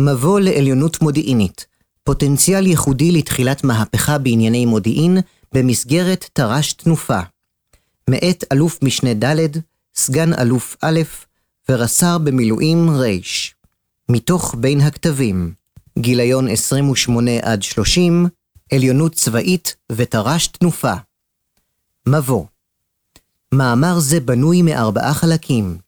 מבוא לעליונות מודיעינית, פוטנציאל ייחודי לתחילת מהפכה בענייני מודיעין במסגרת תר"ש תנופה. מאת אלוף משנה ד', סגן אלוף א', ורס"ר במילואים ר', מתוך בין הכתבים, גיליון 28 עד 30, עליונות צבאית ותר"ש תנופה. מבוא מאמר זה בנוי מארבעה חלקים.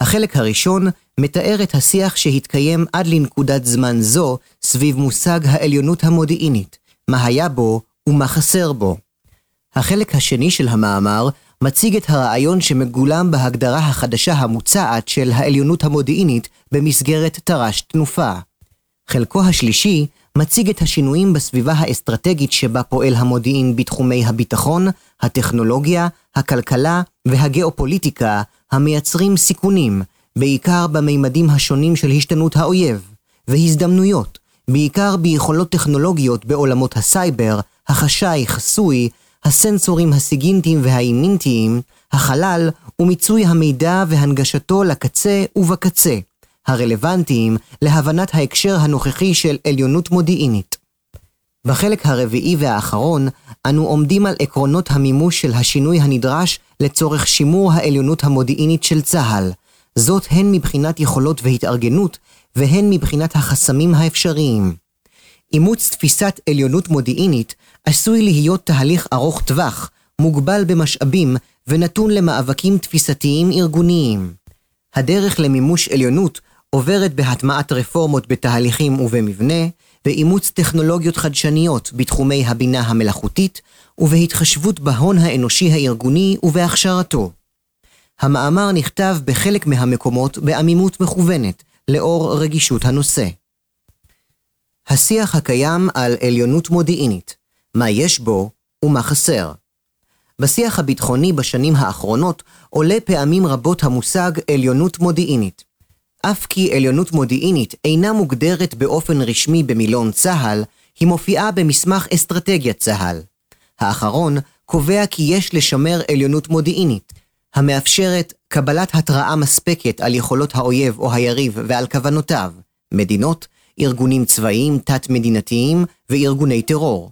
החלק הראשון מתאר את השיח שהתקיים עד לנקודת זמן זו סביב מושג העליונות המודיעינית, מה היה בו ומה חסר בו. החלק השני של המאמר מציג את הרעיון שמגולם בהגדרה החדשה המוצעת של העליונות המודיעינית במסגרת תר"ש תנופה. חלקו השלישי מציג את השינויים בסביבה האסטרטגית שבה פועל המודיעין בתחומי הביטחון, הטכנולוגיה, הכלכלה והגיאופוליטיקה המייצרים סיכונים, בעיקר במימדים השונים של השתנות האויב, והזדמנויות, בעיקר ביכולות טכנולוגיות בעולמות הסייבר, החשאי חסוי, הסנסורים הסיגינטיים והאימינטיים, החלל ומיצוי המידע והנגשתו לקצה ובקצה, הרלוונטיים להבנת ההקשר הנוכחי של עליונות מודיעינית. בחלק הרביעי והאחרון, אנו עומדים על עקרונות המימוש של השינוי הנדרש לצורך שימור העליונות המודיעינית של צה"ל, זאת הן מבחינת יכולות והתארגנות, והן מבחינת החסמים האפשריים. אימוץ תפיסת עליונות מודיעינית עשוי להיות תהליך ארוך טווח, מוגבל במשאבים ונתון למאבקים תפיסתיים ארגוניים. הדרך למימוש עליונות עוברת בהטמעת רפורמות בתהליכים ובמבנה, ואימוץ טכנולוגיות חדשניות בתחומי הבינה המלאכותית, ובהתחשבות בהון האנושי הארגוני ובהכשרתו. המאמר נכתב בחלק מהמקומות בעמימות מכוונת, לאור רגישות הנושא. השיח הקיים על עליונות מודיעינית, מה יש בו ומה חסר. בשיח הביטחוני בשנים האחרונות עולה פעמים רבות המושג עליונות מודיעינית. אף כי עליונות מודיעינית אינה מוגדרת באופן רשמי במילון צה"ל, היא מופיעה במסמך אסטרטגיית צה"ל. האחרון קובע כי יש לשמר עליונות מודיעינית, המאפשרת קבלת התראה מספקת על יכולות האויב או היריב ועל כוונותיו, מדינות, ארגונים צבאיים תת-מדינתיים וארגוני טרור.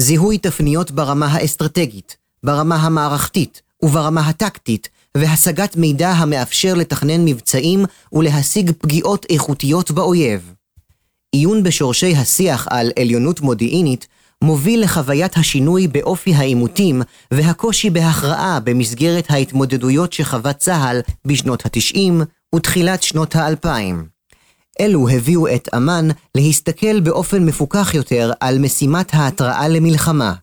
זיהוי תפניות ברמה האסטרטגית, ברמה המערכתית וברמה הטקטית, והשגת מידע המאפשר לתכנן מבצעים ולהשיג פגיעות איכותיות באויב. עיון בשורשי השיח על עליונות מודיעינית מוביל לחוויית השינוי באופי העימותים והקושי בהכרעה במסגרת ההתמודדויות שחווה צה"ל בשנות התשעים ותחילת שנות האלפיים. אלו הביאו את אמ"ן להסתכל באופן מפוכח יותר על משימת ההתראה למלחמה.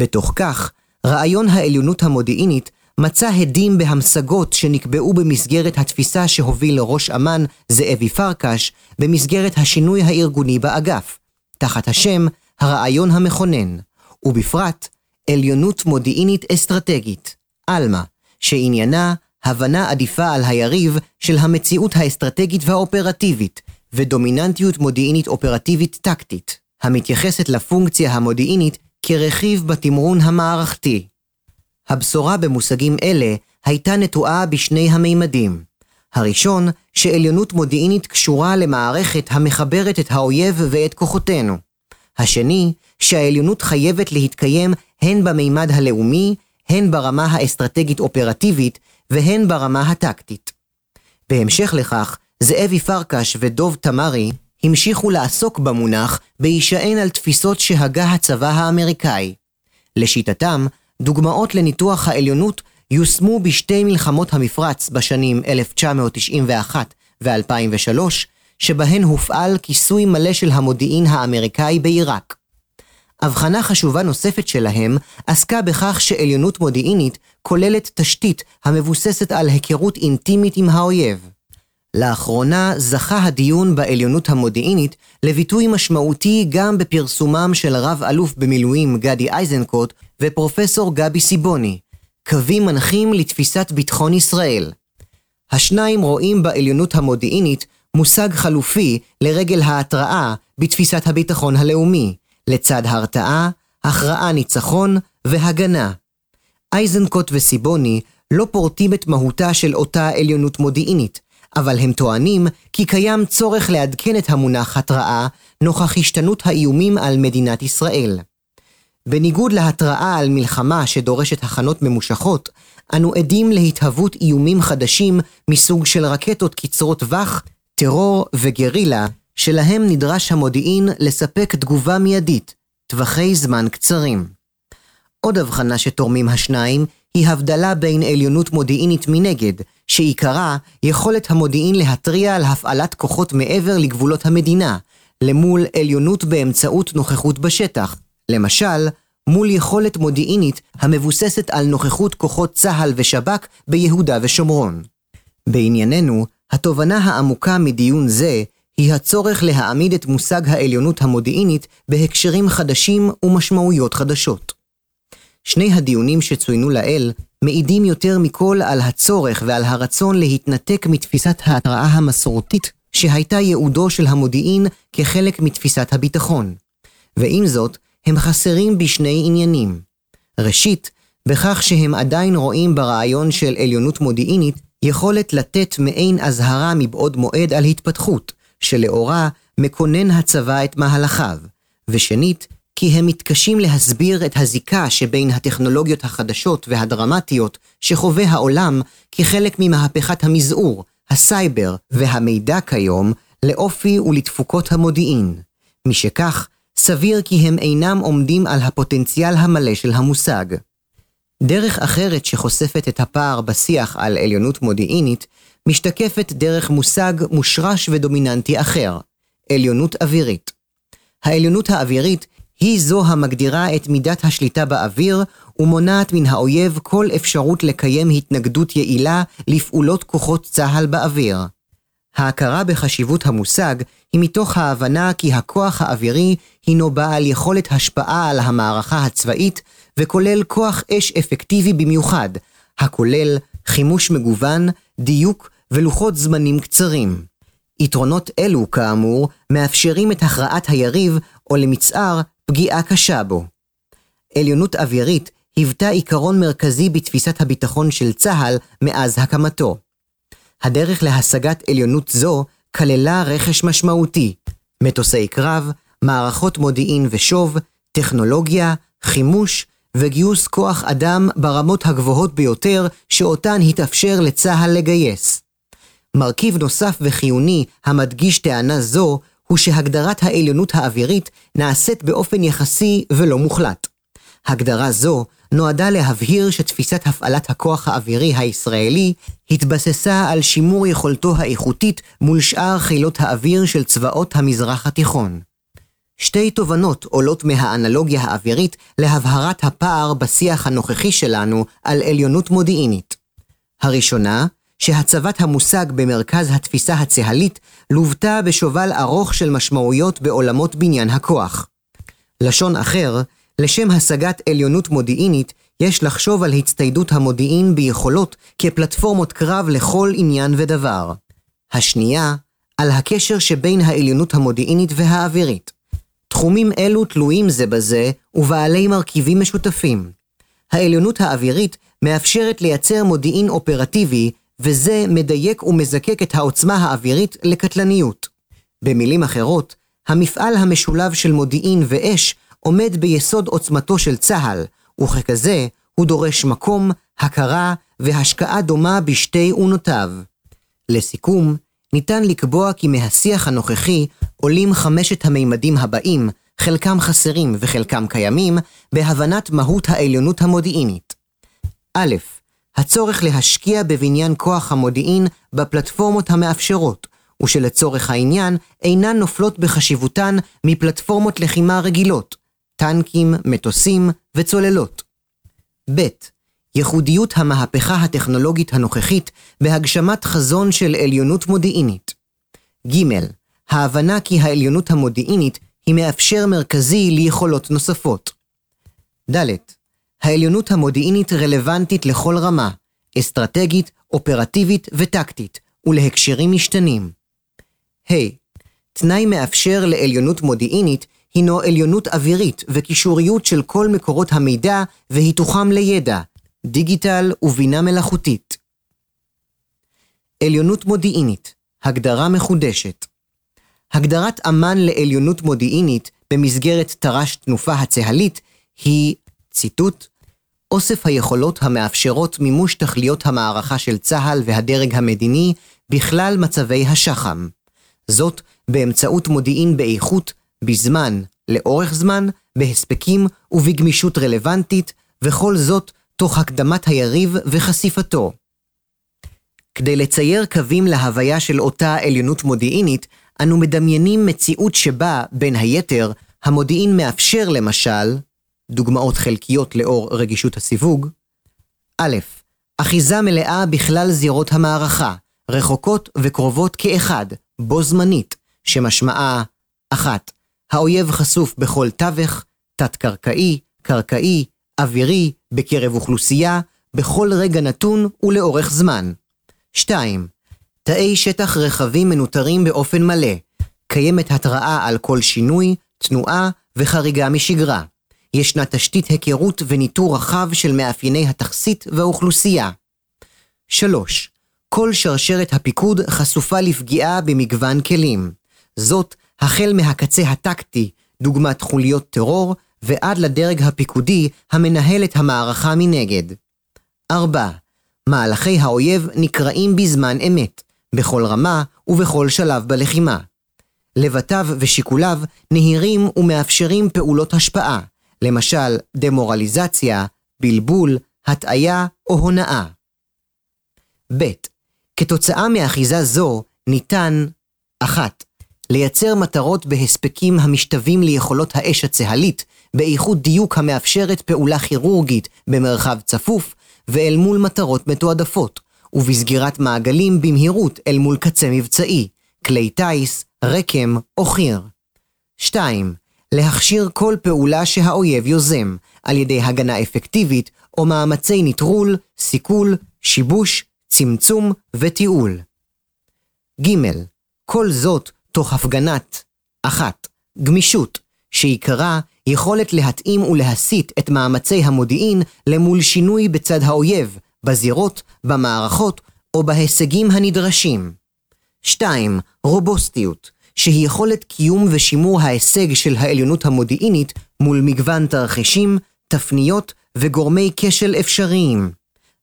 בתוך כך, רעיון העליונות המודיעינית מצא הדים בהמשגות שנקבעו במסגרת התפיסה שהוביל לראש אמ"ן זאבי פרקש במסגרת השינוי הארגוני באגף, תחת השם הרעיון המכונן, ובפרט עליונות מודיעינית אסטרטגית, עלמה, שעניינה הבנה עדיפה על היריב של המציאות האסטרטגית והאופרטיבית, ודומיננטיות מודיעינית אופרטיבית טקטית, המתייחסת לפונקציה המודיעינית כרכיב בתמרון המערכתי. הבשורה במושגים אלה הייתה נטועה בשני המימדים. הראשון, שעליונות מודיעינית קשורה למערכת המחברת את האויב ואת כוחותינו. השני, שהעליונות חייבת להתקיים הן במימד הלאומי, הן ברמה האסטרטגית-אופרטיבית והן ברמה הטקטית. בהמשך לכך, זאבי פרקש ודוב תמרי המשיכו לעסוק במונח בהישען על תפיסות שהגה הצבא האמריקאי. לשיטתם, דוגמאות לניתוח העליונות יושמו בשתי מלחמות המפרץ בשנים 1991 ו-2003, שבהן הופעל כיסוי מלא של המודיעין האמריקאי בעיראק. הבחנה חשובה נוספת שלהם עסקה בכך שעליונות מודיעינית כוללת תשתית המבוססת על היכרות אינטימית עם האויב. לאחרונה זכה הדיון בעליונות המודיעינית לביטוי משמעותי גם בפרסומם של רב-אלוף במילואים גדי איזנקוט ופרופסור גבי סיבוני, קווים מנחים לתפיסת ביטחון ישראל. השניים רואים בעליונות המודיעינית מושג חלופי לרגל ההתראה בתפיסת הביטחון הלאומי, לצד הרתעה, הכרעה ניצחון והגנה. איזנקוט וסיבוני לא פורטים את מהותה של אותה עליונות מודיעינית, אבל הם טוענים כי קיים צורך לעדכן את המונח התראה נוכח השתנות האיומים על מדינת ישראל. בניגוד להתראה על מלחמה שדורשת הכנות ממושכות, אנו עדים להתהוות איומים חדשים מסוג של רקטות קצרות טווח, טרור וגרילה, שלהם נדרש המודיעין לספק תגובה מיידית, טווחי זמן קצרים. עוד הבחנה שתורמים השניים היא הבדלה בין עליונות מודיעינית מנגד, שעיקרה יכולת המודיעין להתריע על הפעלת כוחות מעבר לגבולות המדינה, למול עליונות באמצעות נוכחות בשטח, למשל, מול יכולת מודיעינית המבוססת על נוכחות כוחות צה"ל ושב"כ ביהודה ושומרון. בענייננו, התובנה העמוקה מדיון זה היא הצורך להעמיד את מושג העליונות המודיעינית בהקשרים חדשים ומשמעויות חדשות. שני הדיונים שצוינו לעיל מעידים יותר מכל על הצורך ועל הרצון להתנתק מתפיסת ההתראה המסורתית שהייתה ייעודו של המודיעין כחלק מתפיסת הביטחון. ועם זאת, הם חסרים בשני עניינים. ראשית, בכך שהם עדיין רואים ברעיון של עליונות מודיעינית יכולת לתת מעין אזהרה מבעוד מועד על התפתחות, שלאורה מקונן הצבא את מהלכיו, ושנית, כי הם מתקשים להסביר את הזיקה שבין הטכנולוגיות החדשות והדרמטיות שחווה העולם כחלק ממהפכת המזעור, הסייבר והמידע כיום לאופי ולתפוקות המודיעין. משכך, סביר כי הם אינם עומדים על הפוטנציאל המלא של המושג. דרך אחרת שחושפת את הפער בשיח על עליונות מודיעינית, משתקפת דרך מושג מושרש ודומיננטי אחר, עליונות אווירית. העליונות האווירית היא זו המגדירה את מידת השליטה באוויר ומונעת מן האויב כל אפשרות לקיים התנגדות יעילה לפעולות כוחות צה"ל באוויר. ההכרה בחשיבות המושג היא מתוך ההבנה כי הכוח האווירי הינו בעל יכולת השפעה על המערכה הצבאית וכולל כוח אש אפקטיבי במיוחד, הכולל חימוש מגוון, דיוק ולוחות זמנים קצרים. יתרונות אלו, כאמור, מאפשרים את הכרעת היריב, או למצער, פגיעה קשה בו. עליונות אווירית היוותה עיקרון מרכזי בתפיסת הביטחון של צה"ל מאז הקמתו. הדרך להשגת עליונות זו כללה רכש משמעותי, מטוסי קרב, מערכות מודיעין ושוב, טכנולוגיה, חימוש וגיוס כוח אדם ברמות הגבוהות ביותר שאותן התאפשר לצה"ל לגייס. מרכיב נוסף וחיוני המדגיש טענה זו הוא שהגדרת העליונות האווירית נעשית באופן יחסי ולא מוחלט. הגדרה זו נועדה להבהיר שתפיסת הפעלת הכוח האווירי הישראלי התבססה על שימור יכולתו האיכותית מול שאר חילות האוויר של צבאות המזרח התיכון. שתי תובנות עולות מהאנלוגיה האווירית להבהרת הפער בשיח הנוכחי שלנו על עליונות מודיעינית. הראשונה, שהצבת המושג במרכז התפיסה הצה"לית לוותה בשובל ארוך של משמעויות בעולמות בניין הכוח. לשון אחר, לשם השגת עליונות מודיעינית, יש לחשוב על הצטיידות המודיעין ביכולות כפלטפורמות קרב לכל עניין ודבר. השנייה, על הקשר שבין העליונות המודיעינית והאווירית. תחומים אלו תלויים זה בזה ובעלי מרכיבים משותפים. העליונות האווירית מאפשרת לייצר מודיעין אופרטיבי, וזה מדייק ומזקק את העוצמה האווירית לקטלניות. במילים אחרות, המפעל המשולב של מודיעין ואש עומד ביסוד עוצמתו של צה"ל, וככזה הוא דורש מקום, הכרה והשקעה דומה בשתי אונותיו. לסיכום, ניתן לקבוע כי מהשיח הנוכחי עולים חמשת המימדים הבאים, חלקם חסרים וחלקם קיימים, בהבנת מהות העליונות המודיעינית. א', הצורך להשקיע בבניין כוח המודיעין בפלטפורמות המאפשרות, ושלצורך העניין אינן נופלות בחשיבותן מפלטפורמות לחימה רגילות, טנקים, מטוסים וצוללות. ב. ייחודיות המהפכה הטכנולוגית הנוכחית בהגשמת חזון של עליונות מודיעינית. ג. ההבנה כי העליונות המודיעינית היא מאפשר מרכזי ליכולות נוספות. ד. העליונות המודיעינית רלוונטית לכל רמה, אסטרטגית, אופרטיבית וטקטית, ולהקשרים משתנים. ה. תנאי מאפשר לעליונות מודיעינית הינו עליונות אווירית וקישוריות של כל מקורות המידע והיתוכם לידע, דיגיטל ובינה מלאכותית. עליונות מודיעינית, הגדרה מחודשת. הגדרת אמ"ן לעליונות מודיעינית במסגרת תר"ש תנופה הצה"לית היא, ציטוט, אוסף היכולות המאפשרות מימוש תכליות המערכה של צה"ל והדרג המדיני בכלל מצבי השח"ם. זאת באמצעות מודיעין באיכות, בזמן, לאורך זמן, בהספקים ובגמישות רלוונטית, וכל זאת תוך הקדמת היריב וחשיפתו. כדי לצייר קווים להוויה של אותה עליונות מודיעינית, אנו מדמיינים מציאות שבה, בין היתר, המודיעין מאפשר למשל, דוגמאות חלקיות לאור רגישות הסיווג, א', אחיזה מלאה בכלל זירות המערכה, רחוקות וקרובות כאחד, בו זמנית, שמשמעה 1. האויב חשוף בכל תווך, תת-קרקעי, קרקעי, אווירי, בקרב אוכלוסייה, בכל רגע נתון ולאורך זמן. 2. תאי שטח רחבים מנוטרים באופן מלא. קיימת התראה על כל שינוי, תנועה וחריגה משגרה. ישנה תשתית היכרות וניטור רחב של מאפייני התכסית והאוכלוסייה. 3. כל שרשרת הפיקוד חשופה לפגיעה במגוון כלים. זאת החל מהקצה הטקטי, דוגמת חוליות טרור, ועד לדרג הפיקודי המנהל את המערכה מנגד. 4. מהלכי האויב נקראים בזמן אמת, בכל רמה ובכל שלב בלחימה. לבטיו ושיקוליו נהירים ומאפשרים פעולות השפעה, למשל דמורליזציה, בלבול, הטעיה או הונאה. ב. כתוצאה מאחיזה זו ניתן 1. לייצר מטרות בהספקים המשתווים ליכולות האש הצה"לית, באיכות דיוק המאפשרת פעולה כירורגית במרחב צפוף, ואל מול מטרות מתועדפות, ובסגירת מעגלים במהירות אל מול קצה מבצעי, כלי טיס, רקם או חי"ר. 2. להכשיר כל פעולה שהאויב יוזם, על ידי הגנה אפקטיבית או מאמצי נטרול, סיכול, שיבוש, צמצום ותיעול. ג. כל זאת תוך הפגנת 1. גמישות, שעיקרה יכולת להתאים ולהסיט את מאמצי המודיעין למול שינוי בצד האויב, בזירות, במערכות או בהישגים הנדרשים. 2. רובוסטיות, שהיא יכולת קיום ושימור ההישג של העליונות המודיעינית מול מגוון תרחישים, תפניות וגורמי כשל אפשריים.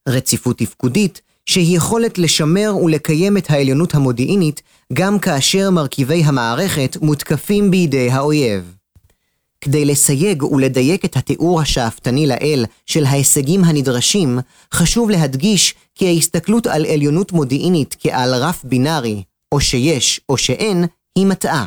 רציפות תפקודית, שהיא יכולת לשמר ולקיים את העליונות המודיעינית גם כאשר מרכיבי המערכת מותקפים בידי האויב. כדי לסייג ולדייק את התיאור השאפתני לאל של ההישגים הנדרשים, חשוב להדגיש כי ההסתכלות על עליונות מודיעינית כעל רף בינארי, או שיש או שאין, היא מטעה.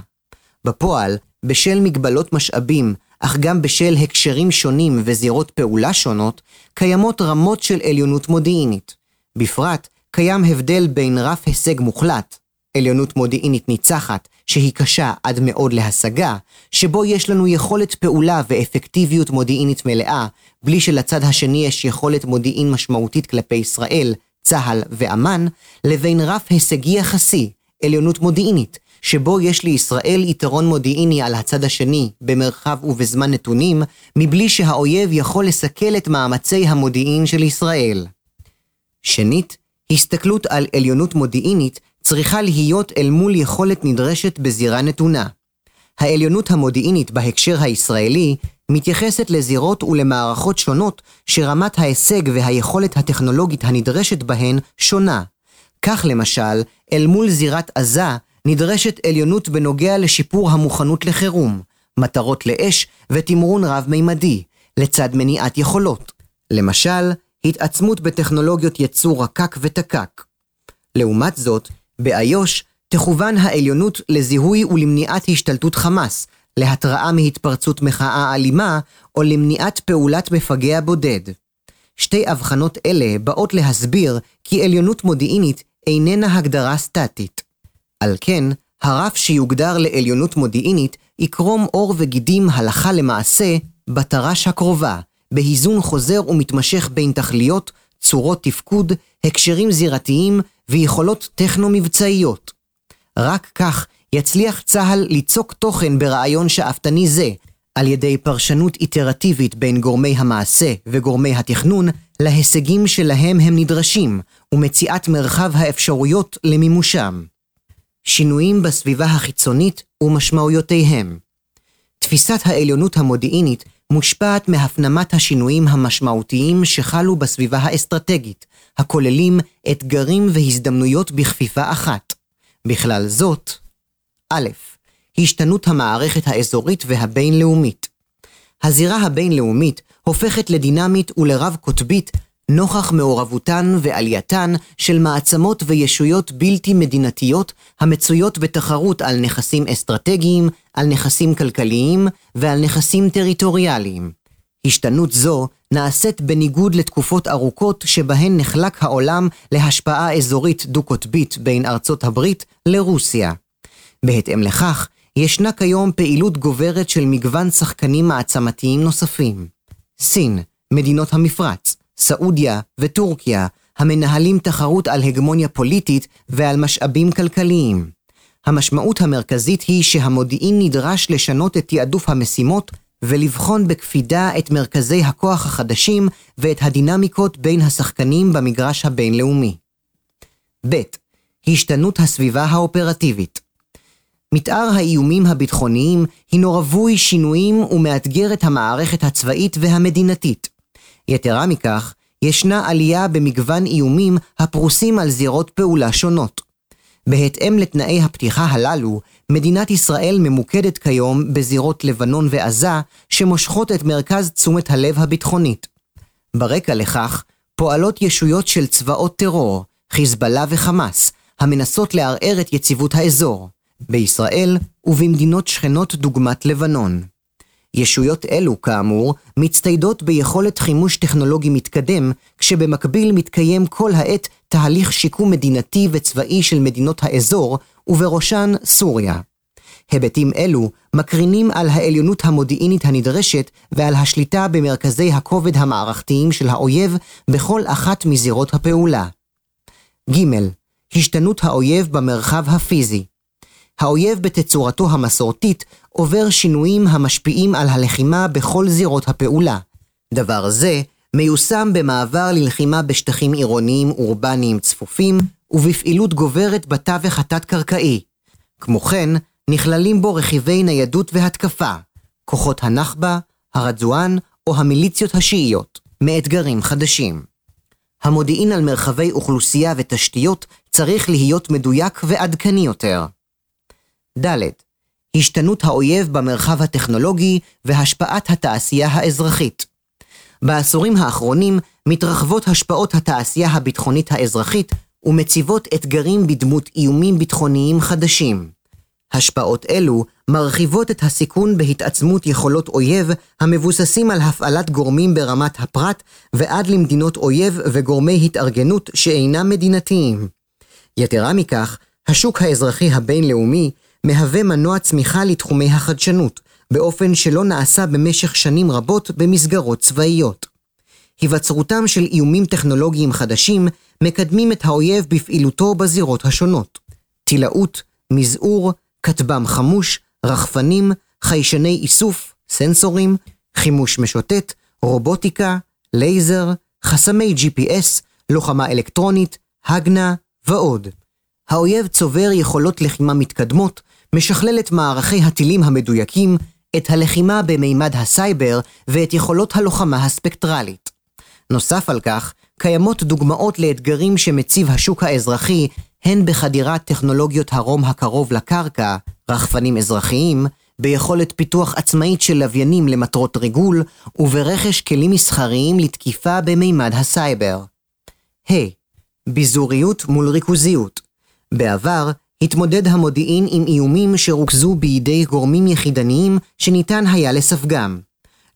בפועל, בשל מגבלות משאבים, אך גם בשל הקשרים שונים וזירות פעולה שונות, קיימות רמות של עליונות מודיעינית. בפרט, קיים הבדל בין רף הישג מוחלט, עליונות מודיעינית ניצחת, שהיא קשה עד מאוד להשגה, שבו יש לנו יכולת פעולה ואפקטיביות מודיעינית מלאה, בלי שלצד השני יש יכולת מודיעין משמעותית כלפי ישראל, צה"ל ואמ"ן, לבין רף הישגי יחסי, עליונות מודיעינית, שבו יש לישראל יתרון מודיעיני על הצד השני, במרחב ובזמן נתונים, מבלי שהאויב יכול לסכל את מאמצי המודיעין של ישראל. שנית, הסתכלות על עליונות מודיעינית צריכה להיות אל מול יכולת נדרשת בזירה נתונה. העליונות המודיעינית בהקשר הישראלי מתייחסת לזירות ולמערכות שונות שרמת ההישג והיכולת הטכנולוגית הנדרשת בהן שונה. כך למשל, אל מול זירת עזה נדרשת עליונות בנוגע לשיפור המוכנות לחירום, מטרות לאש ותמרון רב-מימדי, לצד מניעת יכולות. למשל, התעצמות בטכנולוגיות ייצור רקק ותקק. לעומת זאת, באיו"ש תכוון העליונות לזיהוי ולמניעת השתלטות חמאס, להתראה מהתפרצות מחאה אלימה או למניעת פעולת מפגע בודד. שתי הבחנות אלה באות להסביר כי עליונות מודיעינית איננה הגדרה סטטית. על כן, הרף שיוגדר לעליונות מודיעינית יקרום עור וגידים הלכה למעשה בתר"ש הקרובה, באיזון חוזר ומתמשך בין תכליות, צורות תפקוד, הקשרים זירתיים ויכולות טכנו-מבצעיות. רק כך יצליח צה"ל ליצוק תוכן ברעיון שאפתני זה, על ידי פרשנות איטרטיבית בין גורמי המעשה וגורמי התכנון, להישגים שלהם הם נדרשים, ומציאת מרחב האפשרויות למימושם. שינויים בסביבה החיצונית ומשמעויותיהם. תפיסת העליונות המודיעינית מושפעת מהפנמת השינויים המשמעותיים שחלו בסביבה האסטרטגית, הכוללים אתגרים והזדמנויות בכפיפה אחת. בכלל זאת, א. השתנות המערכת האזורית והבינלאומית. הזירה הבינלאומית הופכת לדינמית ולרב-קוטבית נוכח מעורבותן ועלייתן של מעצמות וישויות בלתי מדינתיות המצויות בתחרות על נכסים אסטרטגיים, על נכסים כלכליים ועל נכסים טריטוריאליים. השתנות זו נעשית בניגוד לתקופות ארוכות שבהן נחלק העולם להשפעה אזורית דו-קוטבית בין ארצות הברית לרוסיה. בהתאם לכך, ישנה כיום פעילות גוברת של מגוון שחקנים מעצמתיים נוספים. סין, מדינות המפרץ, סעודיה וטורקיה, המנהלים תחרות על הגמוניה פוליטית ועל משאבים כלכליים. המשמעות המרכזית היא שהמודיעין נדרש לשנות את תעדוף המשימות ולבחון בקפידה את מרכזי הכוח החדשים ואת הדינמיקות בין השחקנים במגרש הבינלאומי. ב. השתנות הסביבה האופרטיבית מתאר האיומים הביטחוניים הינו רווי שינויים ומאתגר את המערכת הצבאית והמדינתית. יתרה מכך, ישנה עלייה במגוון איומים הפרוסים על זירות פעולה שונות. בהתאם לתנאי הפתיחה הללו, מדינת ישראל ממוקדת כיום בזירות לבנון ועזה, שמושכות את מרכז תשומת הלב הביטחונית. ברקע לכך, פועלות ישויות של צבאות טרור, חיזבאללה וחמאס, המנסות לערער את יציבות האזור. בישראל ובמדינות שכנות דוגמת לבנון. ישויות אלו, כאמור, מצטיידות ביכולת חימוש טכנולוגי מתקדם, כשבמקביל מתקיים כל העת תהליך שיקום מדינתי וצבאי של מדינות האזור, ובראשן סוריה. היבטים אלו מקרינים על העליונות המודיעינית הנדרשת ועל השליטה במרכזי הכובד המערכתיים של האויב בכל אחת מזירות הפעולה. ג. השתנות האויב במרחב הפיזי האויב בתצורתו המסורתית עובר שינויים המשפיעים על הלחימה בכל זירות הפעולה. דבר זה מיושם במעבר ללחימה בשטחים עירוניים אורבניים צפופים ובפעילות גוברת בתווך התת-קרקעי. כמו כן, נכללים בו רכיבי ניידות והתקפה, כוחות הנכבה, הרדזואן או המיליציות השיעיות, מאתגרים חדשים. המודיעין על מרחבי אוכלוסייה ותשתיות צריך להיות מדויק ועדכני יותר. ד. השתנות האויב במרחב הטכנולוגי והשפעת התעשייה האזרחית. בעשורים האחרונים מתרחבות השפעות התעשייה הביטחונית האזרחית ומציבות אתגרים בדמות איומים ביטחוניים חדשים. השפעות אלו מרחיבות את הסיכון בהתעצמות יכולות אויב המבוססים על הפעלת גורמים ברמת הפרט ועד למדינות אויב וגורמי התארגנות שאינם מדינתיים. יתרה מכך, השוק האזרחי הבינלאומי מהווה מנוע צמיחה לתחומי החדשנות, באופן שלא נעשה במשך שנים רבות במסגרות צבאיות. היווצרותם של איומים טכנולוגיים חדשים מקדמים את האויב בפעילותו בזירות השונות. טילאות, מזעור, כטב"ם חמוש, רחפנים, חיישני איסוף, סנסורים, חימוש משוטט, רובוטיקה, לייזר, חסמי GPS, לוחמה אלקטרונית, הגנה ועוד. האויב צובר יכולות לחימה מתקדמות משכלל את מערכי הטילים המדויקים, את הלחימה במימד הסייבר ואת יכולות הלוחמה הספקטרלית. נוסף על כך, קיימות דוגמאות לאתגרים שמציב השוק האזרחי הן בחדירת טכנולוגיות הרום הקרוב לקרקע, רחפנים אזרחיים, ביכולת פיתוח עצמאית של לוויינים למטרות ריגול, וברכש כלים מסחריים לתקיפה במימד הסייבר. ה. Hey, ביזוריות מול ריכוזיות. בעבר, התמודד המודיעין עם איומים שרוכזו בידי גורמים יחידניים שניתן היה לספגם.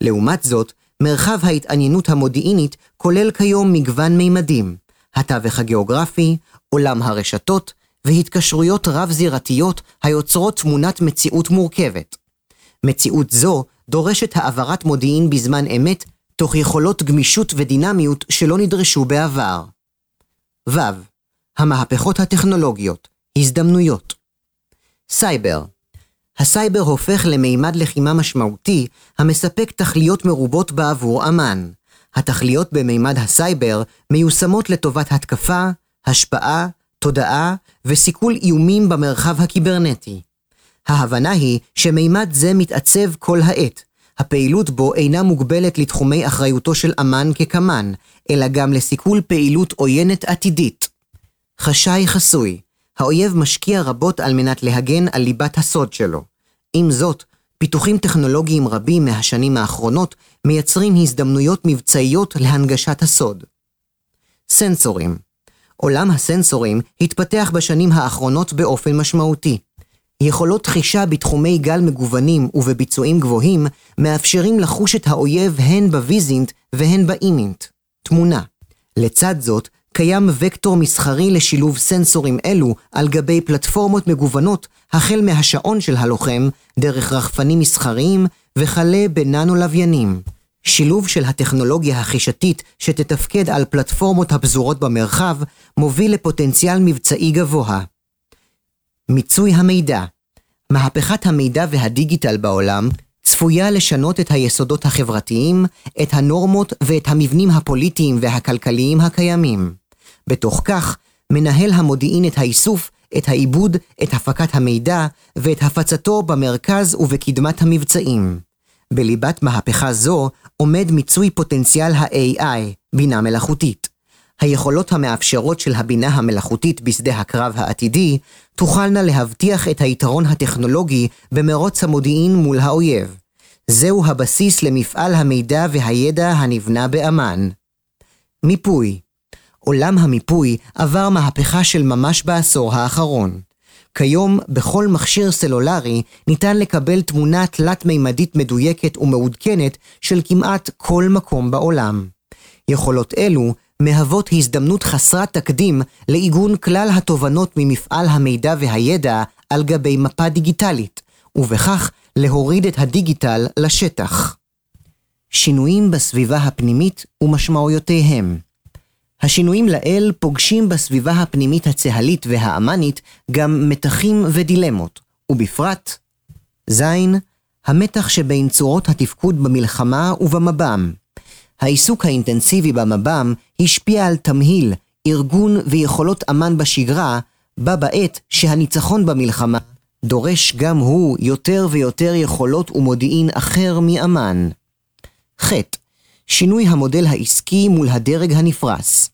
לעומת זאת, מרחב ההתעניינות המודיעינית כולל כיום מגוון מימדים, התווך הגיאוגרפי, עולם הרשתות והתקשרויות רב-זירתיות היוצרות תמונת מציאות מורכבת. מציאות זו דורשת העברת מודיעין בזמן אמת תוך יכולות גמישות ודינמיות שלא נדרשו בעבר. ו. המהפכות הטכנולוגיות, הזדמנויות. סייבר הסייבר הופך למימד לחימה משמעותי המספק תכליות מרובות בעבור אמ"ן. התכליות במימד הסייבר מיושמות לטובת התקפה, השפעה, תודעה וסיכול איומים במרחב הקיברנטי. ההבנה היא שמימד זה מתעצב כל העת. הפעילות בו אינה מוגבלת לתחומי אחריותו של אמ"ן כקמ"ן, אלא גם לסיכול פעילות עוינת עתידית. חשאי חסוי, האויב משקיע רבות על מנת להגן על ליבת הסוד שלו. עם זאת, פיתוחים טכנולוגיים רבים מהשנים האחרונות מייצרים הזדמנויות מבצעיות להנגשת הסוד. סנסורים עולם הסנסורים התפתח בשנים האחרונות באופן משמעותי. יכולות חישה בתחומי גל מגוונים ובביצועים גבוהים מאפשרים לחוש את האויב הן בוויזינט והן באימינט. תמונה. לצד זאת, קיים וקטור מסחרי לשילוב סנסורים אלו על גבי פלטפורמות מגוונות החל מהשעון של הלוחם, דרך רחפנים מסחריים וכלה בננו-לוויינים. שילוב של הטכנולוגיה החישתית שתתפקד על פלטפורמות הפזורות במרחב מוביל לפוטנציאל מבצעי גבוה. מיצוי המידע מהפכת המידע והדיגיטל בעולם צפויה לשנות את היסודות החברתיים, את הנורמות ואת המבנים הפוליטיים והכלכליים הקיימים. בתוך כך, מנהל המודיעין את האיסוף, את העיבוד, את הפקת המידע ואת הפצתו במרכז ובקדמת המבצעים. בליבת מהפכה זו עומד מיצוי פוטנציאל ה-AI, בינה מלאכותית. היכולות המאפשרות של הבינה המלאכותית בשדה הקרב העתידי תוכלנה להבטיח את היתרון הטכנולוגי במרוץ המודיעין מול האויב. זהו הבסיס למפעל המידע והידע הנבנה באמ"ן. מיפוי עולם המיפוי עבר מהפכה של ממש בעשור האחרון. כיום, בכל מכשיר סלולרי ניתן לקבל תמונה תלת-מימדית מדויקת ומעודכנת של כמעט כל מקום בעולם. יכולות אלו מהוות הזדמנות חסרת תקדים לעיגון כלל התובנות ממפעל המידע והידע על גבי מפה דיגיטלית, ובכך להוריד את הדיגיטל לשטח. שינויים בסביבה הפנימית ומשמעויותיהם השינויים לאל פוגשים בסביבה הפנימית הצהלית והאמנית גם מתחים ודילמות, ובפרט ז. המתח שבין צורות התפקוד במלחמה ובמב"ם. העיסוק האינטנסיבי במב"ם השפיע על תמהיל, ארגון ויכולות אמ"ן בשגרה, בה בעת שהניצחון במלחמה דורש גם הוא יותר ויותר יכולות ומודיעין אחר מאמ"ן. ח. שינוי המודל העסקי מול הדרג הנפרס.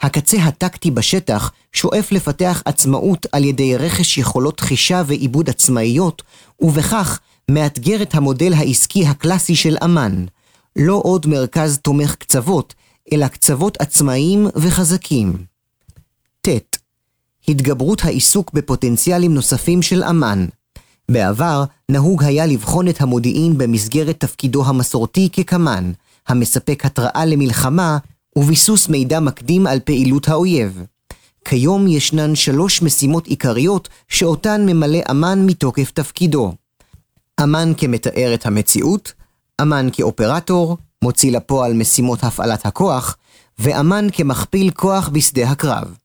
הקצה הטקטי בשטח שואף לפתח עצמאות על ידי רכש יכולות חישה ועיבוד עצמאיות, ובכך מאתגר את המודל העסקי הקלאסי של אמ"ן. לא עוד מרכז תומך קצוות, אלא קצוות עצמאיים וחזקים. ט. התגברות העיסוק בפוטנציאלים נוספים של אמ"ן. בעבר נהוג היה לבחון את המודיעין במסגרת תפקידו המסורתי כקמ"ן, המספק התראה למלחמה וביסוס מידע מקדים על פעילות האויב. כיום ישנן שלוש משימות עיקריות שאותן ממלא אמ"ן מתוקף תפקידו. אמ"ן כמתאר את המציאות, אמ"ן כאופרטור, מוציא לפועל משימות הפעלת הכוח, ואמ"ן כמכפיל כוח בשדה הקרב.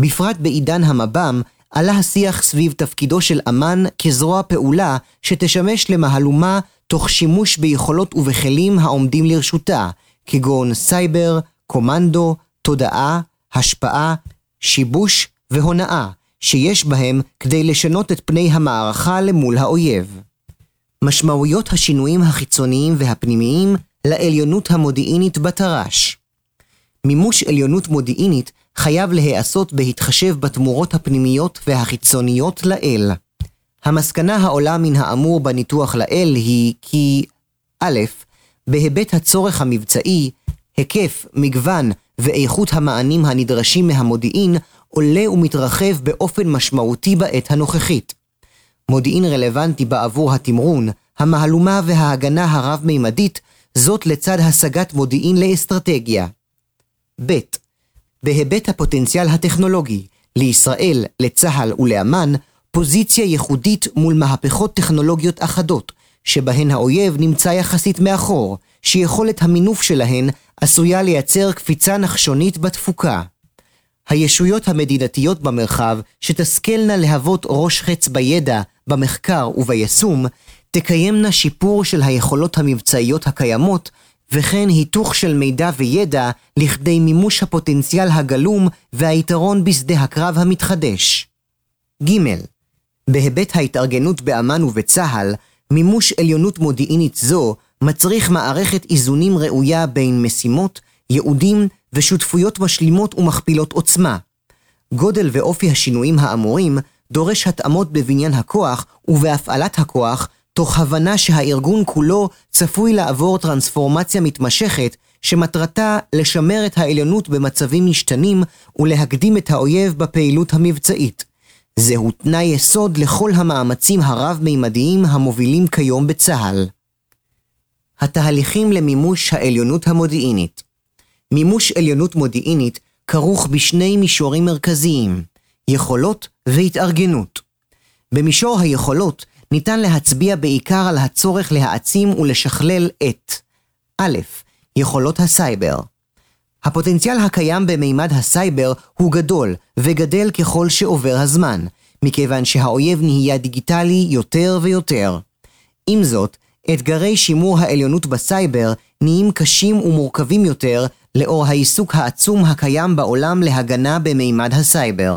בפרט בעידן המב"ם, עלה השיח סביב תפקידו של אמ"ן כזרוע פעולה שתשמש למהלומה תוך שימוש ביכולות ובכלים העומדים לרשותה, כגון סייבר, קומנדו, תודעה, השפעה, שיבוש והונאה, שיש בהם כדי לשנות את פני המערכה למול האויב. משמעויות השינויים החיצוניים והפנימיים לעליונות המודיעינית בתר"ש. מימוש עליונות מודיעינית חייב להיעשות בהתחשב בתמורות הפנימיות והחיצוניות לאל. המסקנה העולה מן האמור בניתוח לאל היא כי א', בהיבט הצורך המבצעי, היקף, מגוון ואיכות המענים הנדרשים מהמודיעין עולה ומתרחב באופן משמעותי בעת הנוכחית. מודיעין רלוונטי בעבור התמרון, המהלומה וההגנה הרב-מימדית, זאת לצד השגת מודיעין לאסטרטגיה. ב. בהיבט הפוטנציאל הטכנולוגי, לישראל, לצה"ל ולאמ"ן, פוזיציה ייחודית מול מהפכות טכנולוגיות אחדות, שבהן האויב נמצא יחסית מאחור, שיכולת המינוף שלהן עשויה לייצר קפיצה נחשונית בתפוקה. הישויות המדינתיות במרחב, שתשכלנה להוות ראש חץ בידע, במחקר וביישום, תקיימנה שיפור של היכולות המבצעיות הקיימות, וכן היתוך של מידע וידע לכדי מימוש הפוטנציאל הגלום והיתרון בשדה הקרב המתחדש. ג. בהיבט ההתארגנות באמ"ן ובצה"ל, מימוש עליונות מודיעינית זו מצריך מערכת איזונים ראויה בין משימות, ייעודים ושותפויות משלימות ומכפילות עוצמה. גודל ואופי השינויים האמורים דורש התאמות בבניין הכוח ובהפעלת הכוח, תוך הבנה שהארגון כולו צפוי לעבור טרנספורמציה מתמשכת, שמטרתה לשמר את העליונות במצבים משתנים ולהקדים את האויב בפעילות המבצעית. זהו תנאי יסוד לכל המאמצים הרב-מימדיים המובילים כיום בצה"ל. התהליכים למימוש העליונות המודיעינית מימוש עליונות מודיעינית כרוך בשני מישורים מרכזיים, יכולות והתארגנות. במישור היכולות ניתן להצביע בעיקר על הצורך להעצים ולשכלל את א', יכולות הסייבר. הפוטנציאל הקיים במימד הסייבר הוא גדול וגדל ככל שעובר הזמן, מכיוון שהאויב נהיה דיגיטלי יותר ויותר. עם זאת, אתגרי שימור העליונות בסייבר נהיים קשים ומורכבים יותר לאור העיסוק העצום הקיים בעולם להגנה במימד הסייבר.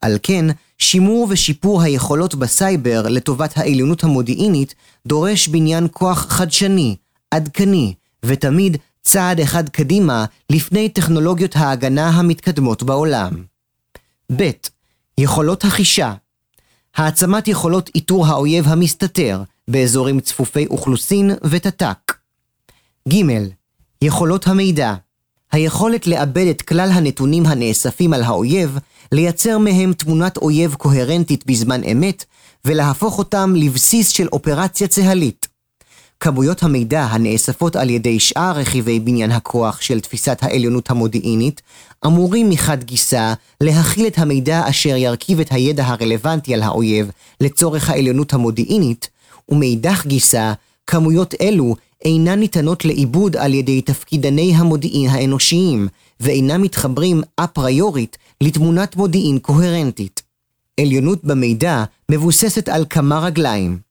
על כן, שימור ושיפור היכולות בסייבר לטובת העליונות המודיעינית דורש בניין כוח חדשני, עדכני, ותמיד צעד אחד קדימה לפני טכנולוגיות ההגנה המתקדמות בעולם. ב. יכולות החישה העצמת יכולות איתור האויב המסתתר באזורים צפופי אוכלוסין ותת"ק. ג. יכולות המידע היכולת לעבד את כלל הנתונים הנאספים על האויב, לייצר מהם תמונת אויב קוהרנטית בזמן אמת, ולהפוך אותם לבסיס של אופרציה צה"לית. כמויות המידע הנאספות על ידי שאר רכיבי בניין הכוח של תפיסת העליונות המודיעינית, אמורים מחד גיסא להכיל את המידע אשר ירכיב את הידע הרלוונטי על האויב לצורך העליונות המודיעינית, ומאידך גיסא, כמויות אלו אינן ניתנות לעיבוד על ידי תפקידני המודיעין האנושיים, ואינם מתחברים אפריורית לתמונת מודיעין קוהרנטית. עליונות במידע מבוססת על כמה רגליים.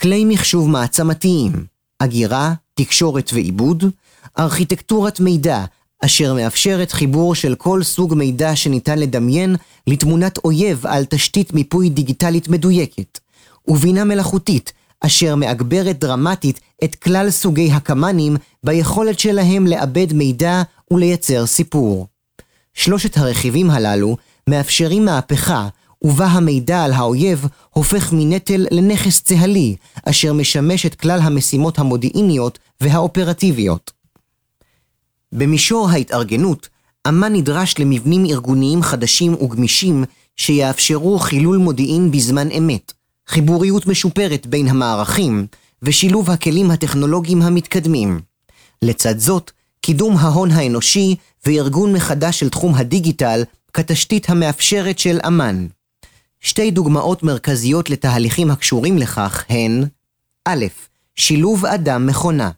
כלי מחשוב מעצמתיים, אגירה, תקשורת ועיבוד, ארכיטקטורת מידע, אשר מאפשרת חיבור של כל סוג מידע שניתן לדמיין לתמונת אויב על תשתית מיפוי דיגיטלית מדויקת, ובינה מלאכותית, אשר מאגברת דרמטית את כלל סוגי הקמ"נים ביכולת שלהם לעבד מידע ולייצר סיפור. שלושת הרכיבים הללו מאפשרים מהפכה ובה המידע על האויב הופך מנטל לנכס צה"לי, אשר משמש את כלל המשימות המודיעיניות והאופרטיביות. במישור ההתארגנות, אמ"ן נדרש למבנים ארגוניים חדשים וגמישים שיאפשרו חילול מודיעין בזמן אמת, חיבוריות משופרת בין המערכים ושילוב הכלים הטכנולוגיים המתקדמים. לצד זאת, קידום ההון האנושי וארגון מחדש של תחום הדיגיטל כתשתית המאפשרת של אמ"ן. שתי דוגמאות מרכזיות לתהליכים הקשורים לכך הן א', שילוב אדם-מכונה.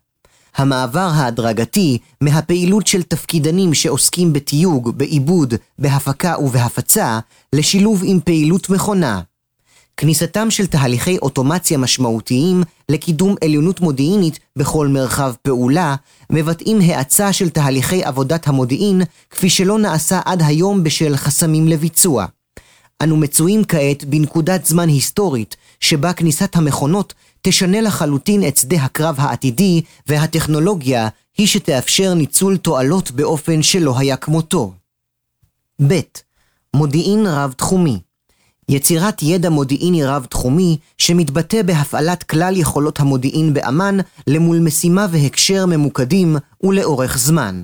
המעבר ההדרגתי מהפעילות של תפקידנים שעוסקים בתיוג, בעיבוד, בהפקה ובהפצה, לשילוב עם פעילות מכונה, כניסתם של תהליכי אוטומציה משמעותיים לקידום עליונות מודיעינית בכל מרחב פעולה, מבטאים האצה של תהליכי עבודת המודיעין, כפי שלא נעשה עד היום בשל חסמים לביצוע. אנו מצויים כעת בנקודת זמן היסטורית, שבה כניסת המכונות תשנה לחלוטין את שדה הקרב העתידי, והטכנולוגיה היא שתאפשר ניצול תועלות באופן שלא היה כמותו. ב. מודיעין רב-תחומי יצירת ידע מודיעיני רב-תחומי שמתבטא בהפעלת כלל יכולות המודיעין באמ"ן למול משימה והקשר ממוקדים ולאורך זמן.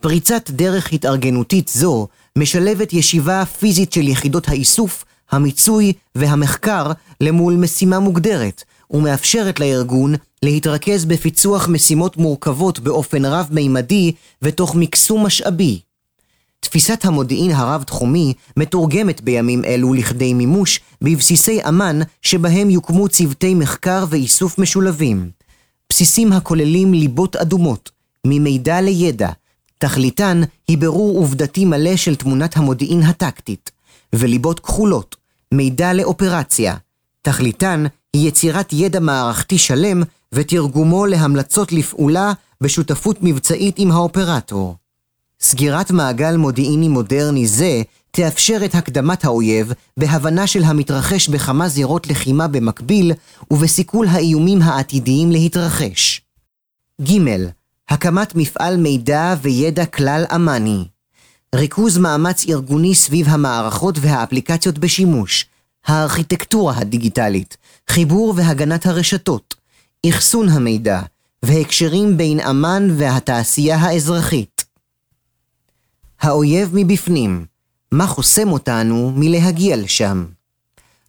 פריצת דרך התארגנותית זו משלבת ישיבה פיזית של יחידות האיסוף, המיצוי והמחקר למול משימה מוגדרת, ומאפשרת לארגון להתרכז בפיצוח משימות מורכבות באופן רב-מימדי ותוך מקסום משאבי. תפיסת המודיעין הרב-תחומי מתורגמת בימים אלו לכדי מימוש בבסיסי אמ"ן שבהם יוקמו צוותי מחקר ואיסוף משולבים. בסיסים הכוללים ליבות אדומות, ממידע לידע, תכליתן היא ברור עובדתי מלא של תמונת המודיעין הטקטית, וליבות כחולות, מידע לאופרציה, תכליתן היא יצירת ידע מערכתי שלם ותרגומו להמלצות לפעולה בשותפות מבצעית עם האופרטור. סגירת מעגל מודיעיני מודרני זה תאפשר את הקדמת האויב בהבנה של המתרחש בכמה זירות לחימה במקביל ובסיכול האיומים העתידיים להתרחש. ג. הקמת מפעל מידע וידע כלל אמני. ריכוז מאמץ ארגוני סביב המערכות והאפליקציות בשימוש, הארכיטקטורה הדיגיטלית, חיבור והגנת הרשתות, אחסון המידע, והקשרים בין אמ"ן והתעשייה האזרחית. האויב מבפנים, מה חוסם אותנו מלהגיע לשם?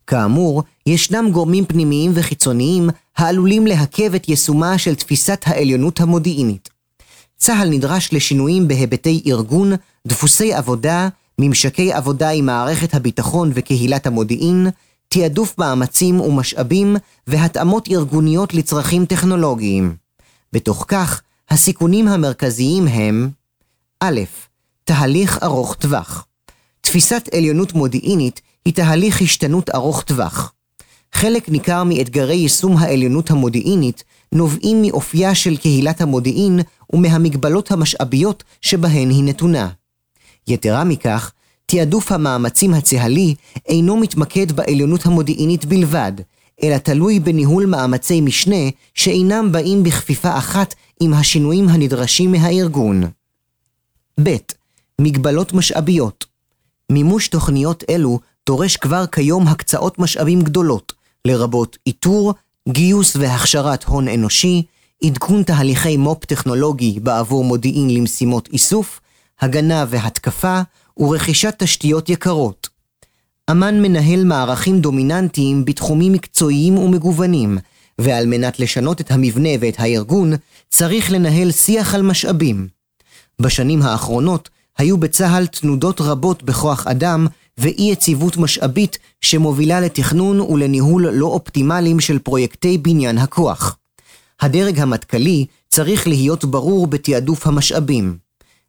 כאמור, ישנם גורמים פנימיים וחיצוניים העלולים לעכב את יישומה של תפיסת העליונות המודיעינית. צה"ל נדרש לשינויים בהיבטי ארגון, דפוסי עבודה, ממשקי עבודה עם מערכת הביטחון וקהילת המודיעין, תעדוף מאמצים ומשאבים והתאמות ארגוניות לצרכים טכנולוגיים. בתוך כך, הסיכונים המרכזיים הם א', תהליך ארוך טווח. תפיסת עליונות מודיעינית היא תהליך השתנות ארוך טווח. חלק ניכר מאתגרי יישום העליונות המודיעינית נובעים מאופייה של קהילת המודיעין ומהמגבלות המשאביות שבהן היא נתונה. יתרה מכך, תעדוף המאמצים הצה"לי אינו מתמקד בעליונות המודיעינית בלבד, אלא תלוי בניהול מאמצי משנה שאינם באים בכפיפה אחת עם השינויים הנדרשים מהארגון. ב. מגבלות משאביות מימוש תוכניות אלו דורש כבר כיום הקצאות משאבים גדולות, לרבות איתור, גיוס והכשרת הון אנושי, עדכון תהליכי מו"פ טכנולוגי בעבור מודיעין למשימות איסוף, הגנה והתקפה ורכישת תשתיות יקרות. אמ"ן מנהל מערכים דומיננטיים בתחומים מקצועיים ומגוונים, ועל מנת לשנות את המבנה ואת הארגון, צריך לנהל שיח על משאבים. בשנים האחרונות היו בצה"ל תנודות רבות בכוח אדם ואי יציבות משאבית שמובילה לתכנון ולניהול לא אופטימליים של פרויקטי בניין הכוח. הדרג המטכ"לי צריך להיות ברור בתעדוף המשאבים.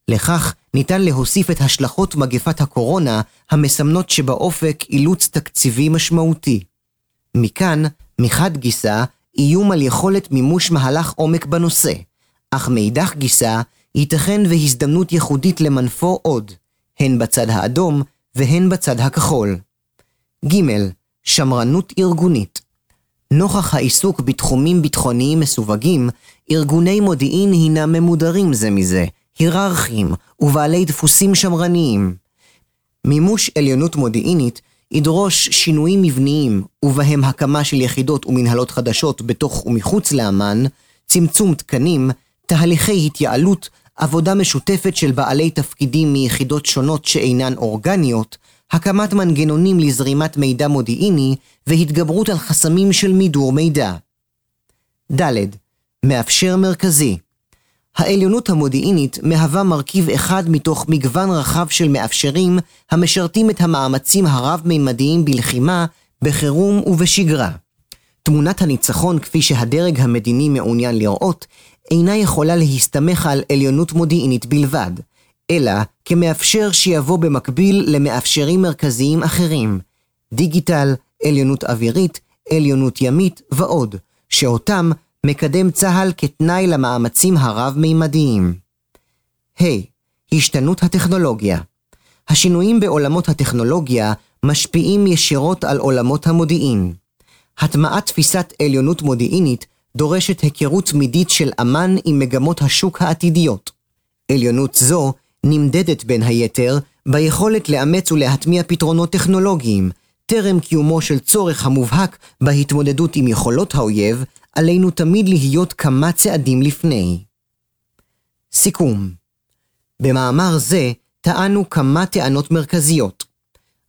לכך ניתן להוסיף את השלכות מגפת הקורונה המסמנות שבאופק אילוץ תקציבי משמעותי. מכאן, מחד גיסא, איום על יכולת מימוש מהלך עומק בנושא, אך מאידך גיסא, ייתכן והזדמנות ייחודית למנפו עוד, הן בצד האדום והן בצד הכחול. ג. שמרנות ארגונית נוכח העיסוק בתחומים ביטחוניים מסווגים, ארגוני מודיעין הינם ממודרים זה מזה, היררכיים ובעלי דפוסים שמרניים. מימוש עליונות מודיעינית ידרוש שינויים מבניים, ובהם הקמה של יחידות ומנהלות חדשות בתוך ומחוץ לאמ"ן, צמצום תקנים, תהליכי התייעלות עבודה משותפת של בעלי תפקידים מיחידות שונות שאינן אורגניות, הקמת מנגנונים לזרימת מידע מודיעיני והתגברות על חסמים של מידור מידע. ד. מאפשר מרכזי העליונות המודיעינית מהווה מרכיב אחד מתוך מגוון רחב של מאפשרים המשרתים את המאמצים הרב-מימדיים בלחימה, בחירום ובשגרה. תמונת הניצחון כפי שהדרג המדיני מעוניין לראות, אינה יכולה להסתמך על עליונות מודיעינית בלבד, אלא כמאפשר שיבוא במקביל למאפשרים מרכזיים אחרים, דיגיטל, עליונות אווירית, עליונות ימית ועוד, שאותם מקדם צה"ל כתנאי למאמצים הרב-מימדיים. ה. Hey, השתנות הטכנולוגיה השינויים בעולמות הטכנולוגיה משפיעים ישירות על עולמות המודיעין. הטמעת תפיסת עליונות מודיעינית דורשת היכרות תמידית של אמ"ן עם מגמות השוק העתידיות. עליונות זו נמדדת בין היתר ביכולת לאמץ ולהטמיע פתרונות טכנולוגיים, טרם קיומו של צורך המובהק בהתמודדות עם יכולות האויב, עלינו תמיד להיות כמה צעדים לפני. סיכום במאמר זה טענו כמה טענות מרכזיות.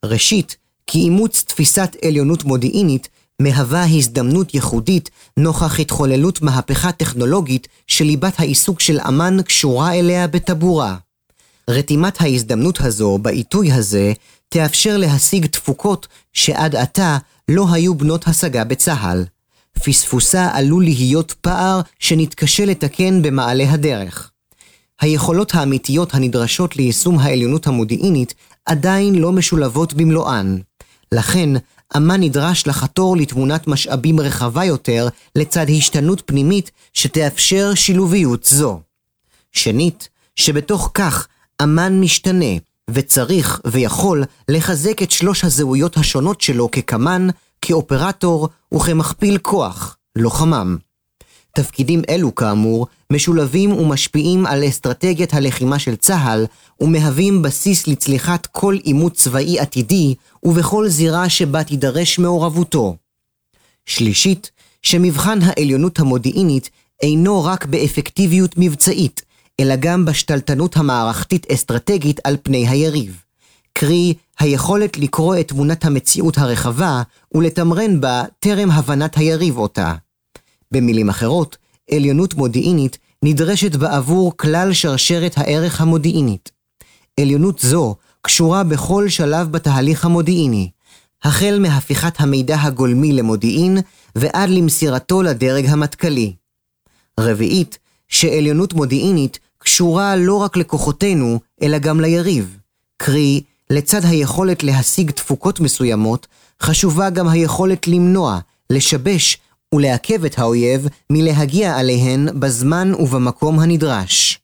ראשית, כי אימוץ תפיסת עליונות מודיעינית מהווה הזדמנות ייחודית נוכח התחוללות מהפכה טכנולוגית שליבת העיסוק של אמ"ן קשורה אליה בטבורה. רתימת ההזדמנות הזו בעיתוי הזה תאפשר להשיג תפוקות שעד עתה לא היו בנות השגה בצה"ל. פספוסה עלול להיות פער שנתקשה לתקן במעלה הדרך. היכולות האמיתיות הנדרשות ליישום העליונות המודיעינית עדיין לא משולבות במלואן. לכן, אמה נדרש לחתור לתמונת משאבים רחבה יותר לצד השתנות פנימית שתאפשר שילוביות זו. שנית, שבתוך כך אמן משתנה, וצריך ויכול לחזק את שלוש הזהויות השונות שלו כקמן, כאופרטור וכמכפיל כוח, לוחמם. תפקידים אלו, כאמור, משולבים ומשפיעים על אסטרטגיית הלחימה של צה"ל, ומהווים בסיס לצליחת כל עימות צבאי עתידי, ובכל זירה שבה תידרש מעורבותו. שלישית, שמבחן העליונות המודיעינית אינו רק באפקטיביות מבצעית, אלא גם בשתלטנות המערכתית-אסטרטגית על פני היריב. קרי, היכולת לקרוא את תמונת המציאות הרחבה ולתמרן בה טרם הבנת היריב אותה. במילים אחרות, עליונות מודיעינית נדרשת בעבור כלל שרשרת הערך המודיעינית. עליונות זו קשורה בכל שלב בתהליך המודיעיני, החל מהפיכת המידע הגולמי למודיעין ועד למסירתו לדרג המטכ"לי. רביעית, שעליונות מודיעינית קשורה לא רק לכוחותינו, אלא גם ליריב. קרי, לצד היכולת להשיג תפוקות מסוימות, חשובה גם היכולת למנוע, לשבש ולעכב את האויב מלהגיע עליהן בזמן ובמקום הנדרש.